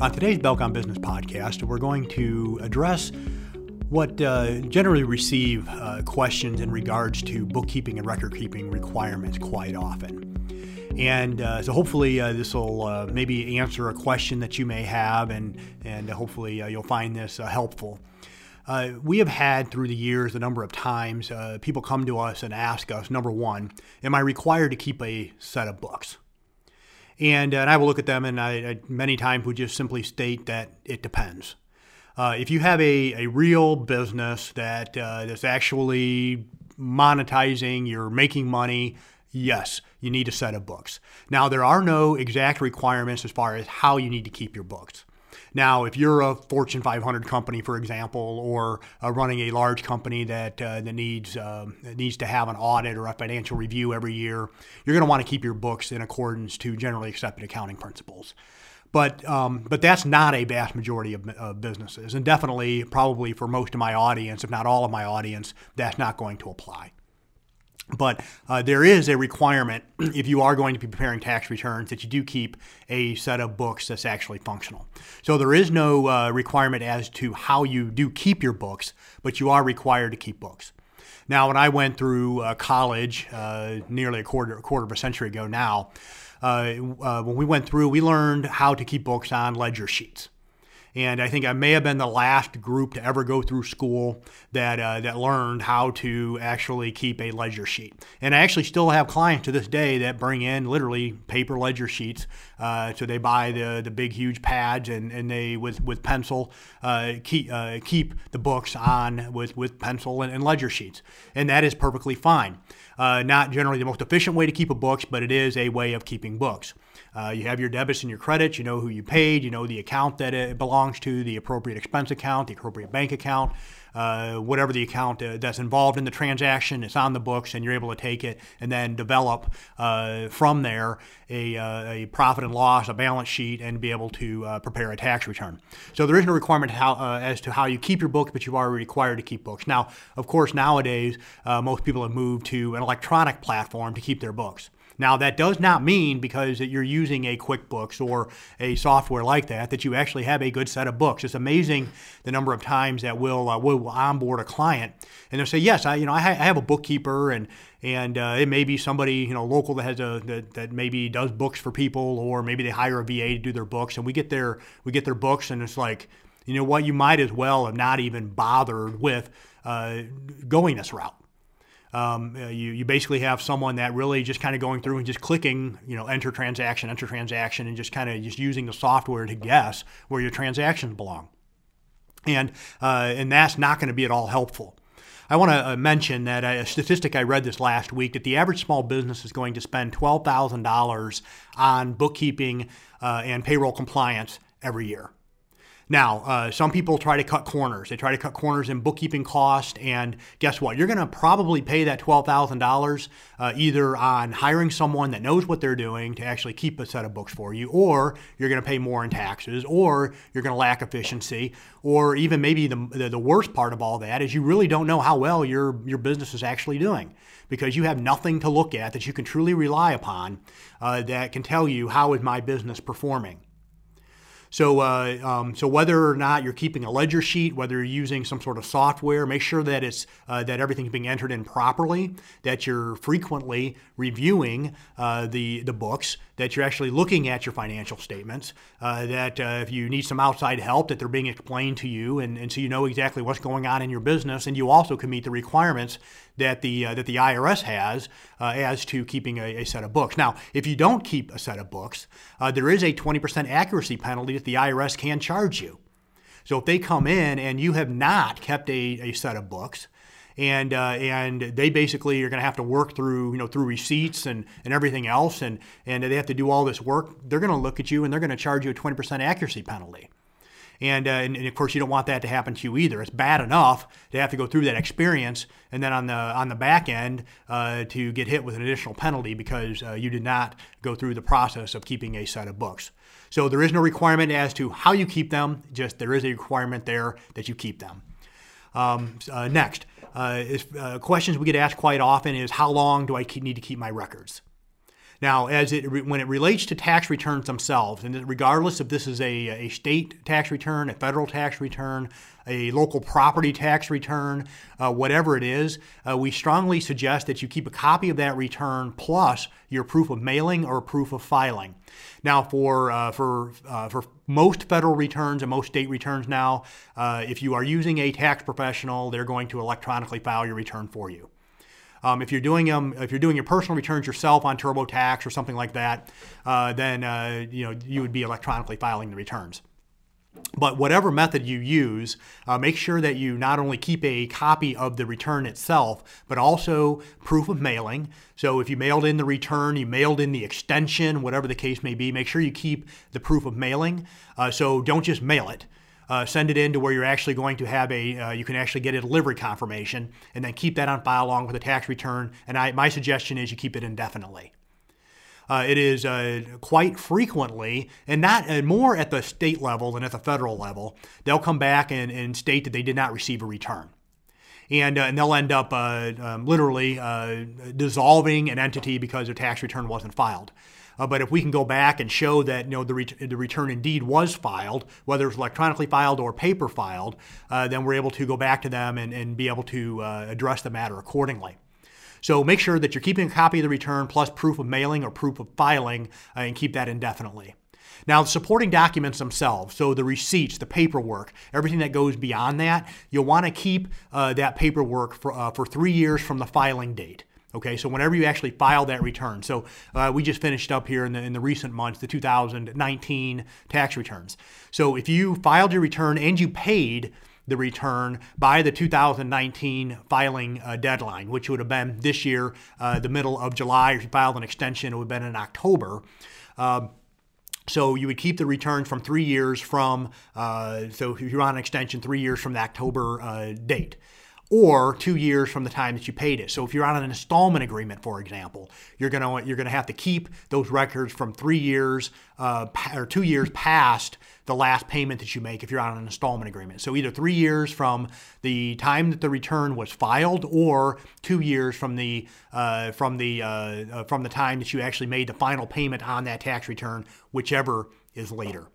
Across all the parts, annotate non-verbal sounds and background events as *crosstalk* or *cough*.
On today's Belcon Business Podcast, we're going to address what uh, generally receive uh, questions in regards to bookkeeping and record keeping requirements quite often. And uh, so hopefully uh, this will uh, maybe answer a question that you may have, and, and hopefully uh, you'll find this helpful. we have had through the years a number of times people come to us and ask us, number one, am I required to keep a set of books? And, and I will look at them and I, I many times would just simply state that it depends. Uh, if you have a, a real business that uh, that's actually monetizing, you're making money, yes, you need a set of books. Now, there are no exact requirements as far as how you need to keep your books. Now, if you're a Fortune 500 company, for example, or uh, running a large company that uh, that needs uh, needs to have an audit or a financial review every year, you're going to want to keep your books in accordance to generally accepted accounting principles. But um, but that's not a vast majority of uh, businesses, and definitely, probably for most of my audience, if not all of my audience, that's not going to apply. But uh, there is a requirement *clears throat* if you are going to be preparing tax returns that you do keep a set of books that's actually functional. So there is no uh, requirement as to how you do keep your books, but you are required to keep books. Now, when I went through uh, college uh, nearly a quarter, a quarter of a century ago now, uh, uh, when we went through, we learned how to keep books on ledger sheets. And I think I may have been the last group to ever go through school that uh, that learned how to actually keep a ledger sheet. And I actually still have clients to this day that bring in literally paper ledger sheets. Uh, so they buy the the big huge pads and, and they with with pencil uh, keep uh, keep the books on with with pencil and, and ledger sheets, and that is perfectly fine. Uh, not generally the most efficient way to keep a books, but it is a way of keeping books. Uh, you have your debits and your credits. You know who you paid. You know the account that it belongs to, the appropriate expense account, the appropriate bank account, uh, whatever the account uh, that's involved in the transaction. It's on the books, and you're able to take it and then develop uh, from there a, uh, a, profit and loss, a balance sheet, and be able to uh, prepare a tax return. So there is no requirement how, as to how you keep your books, but you are required to keep books. Now, of course, nowadays most people have moved to an electronic platform to keep their books. Now, that does not mean because you're using a QuickBooks or a software like that that you actually have a good set of books. It's amazing the number of times that we'll, uh, we'll onboard a client and they'll say, "Yes, I you know I, ha- I have a bookkeeper and and uh, it may be somebody you know local that has a that, that maybe does books for people or maybe they hire a VA to do their books and we get their we get their books and it's like." You know what? You might as well have not even bothered with uh, going this route um, uh, you, you basically have someone that really just kind of going through and just clicking, you know, enter transaction, enter transaction, and just kind of just using the software to guess where your transactions belong. And, uh, and that's not going to be at all helpful. I want to uh, mention that a statistic I read this last week that the average small business is going to spend $12,000 on bookkeeping uh, and payroll compliance every year. Now, uh, some people try to cut corners. They try to cut corners in bookkeeping cost, and guess what? You're going to probably pay that $12,000 uh, either on hiring someone that knows what they're doing to actually keep a set of books for you, or you're going to pay more in taxes, or you're going to lack efficiency, or even maybe the, the, the worst part of all that is you really don't know how well your, your business is actually doing because you have nothing to look at that you can truly rely upon uh, that can tell you how is my business performing. So, uh, um, so whether or not you're keeping a ledger sheet, whether you're using some sort of software, make sure that it's uh, that everything's being entered in properly, that you're frequently reviewing uh, the the books, that you're actually looking at your financial statements, uh, that uh, if you need some outside help, that they're being explained to you, and, and so you know exactly what's going on in your business, and you also can meet the requirements that the uh, that the IRS has as to keeping a, a, set of books. Now, if you don't keep a set of books, there is a 20% accuracy penalty that the IRS can charge you. So if they come in and you have not kept a, a set of books, and uh, and they basically are going to have to work through you know through receipts and, and everything else, and and they have to do all this work. They're going to look at you and they're going to charge you a 20% accuracy penalty. And, uh, and, and, of course, you don't want that to happen to you either. It's bad enough to have to go through that experience, and then on the on the back end uh, to get hit with an additional penalty because uh, you did not go through the process of keeping a set of books. So there is no requirement as to how you keep them. Just there is a requirement there that you keep them. Um, uh, next, uh, is, uh, questions we get asked quite often is how long do I keep, need to keep my records? Now, as it when it relates to tax returns themselves, and regardless if this is a, a state tax return, a federal tax return, a local property tax return, uh, whatever it is, uh, we strongly suggest that you keep a copy of that return plus your proof of mailing or proof of filing. Now, for uh, for uh, for most federal returns and most state returns now, uh, if you are using a tax professional, they're going to electronically file your return for you. Um, if you're doing them, if you're doing your personal returns yourself on TurboTax or something like that, uh, then uh, you know you would be electronically filing the returns. But whatever method you use, uh, make sure that you not only keep a copy of the return itself, but also proof of mailing. So if you mailed in the return, you mailed in the extension, whatever the case may be, make sure you keep the proof of mailing. Uh, so don't just mail it uh, send it in to where you're actually going to have a, uh, you can actually get a delivery confirmation and then keep that on file along with a tax return. And I, my suggestion is you keep it indefinitely. Uh, it is uh, quite frequently, and not uh, more at the state level than at the federal level, they'll come back and, and state that they did not receive a return. And, uh, and they'll end up uh, um, literally uh, dissolving an entity because their tax return wasn't filed. Uh, but if we can go back and show that you know the, ret- the return indeed was filed, whether it's electronically filed or paper filed, uh, then we're able to go back to them and, and be able to address the matter accordingly. So make sure that you're keeping a copy of the return plus proof of mailing or proof of filing and keep that indefinitely. Now, the supporting documents themselves, so the receipts, the paperwork, everything that goes beyond that, you'll want to keep uh, that paperwork for, uh, for three years from the filing date. Okay, so whenever you actually file that return, so uh, we just finished up here in the, in the recent months, the 2019 tax returns. So if you filed your return and you paid the return by the 2019 filing uh, deadline, which would have been this year, uh, the middle of July. If you filed an extension, it would have been in October. Um, so you would keep the return from three years from, uh, so if you're on an extension, three years from the October uh, date or two years from the time that you paid it. So if you're on an installment agreement, for example, you're gonna you're gonna have to keep those records from three years uh, or two years past the last payment that you make if you're on an installment agreement. So either three years from the time that the return was filed, or two years from the uh, from the uh, uh from the time that you actually made the final payment on that tax return, whichever is later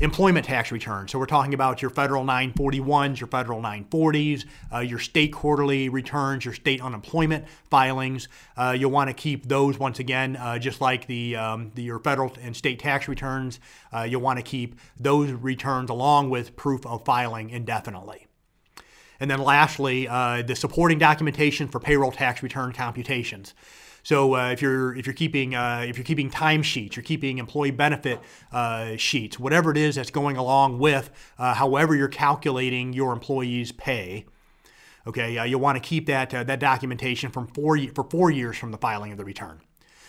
employment tax returns. So we're talking about your federal 941s, your federal 940s, uh, your state quarterly returns, your state unemployment filings. Uh, you'll want to keep those once again, uh, just like the, um, the, your federal and state tax returns. Uh, you'll want to keep those returns along with proof of filing indefinitely. And then lastly, uh, the supporting documentation for payroll tax return computations. So uh, if you're if you're keeping uh, if you're keeping timesheets, you're keeping employee benefit uh, sheets, whatever it is that's going along with uh, however you're calculating your employees' pay. Okay, uh, you'll want to keep that uh, that documentation from four for four years from the filing of the return.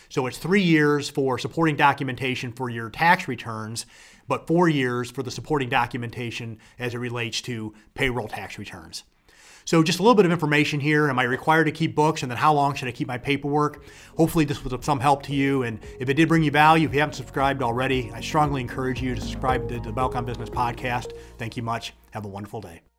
So it's three years for supporting documentation for your tax returns, but four years for the supporting documentation as it relates to payroll tax returns. So just a little bit of information here. Am I required to keep books? And then how long should I keep my paperwork? Hopefully this was of some help to you. And if it did bring you value, if you haven't subscribed already, I strongly encourage you to subscribe to the Belcom Business Podcast. Thank you much. Have a wonderful day.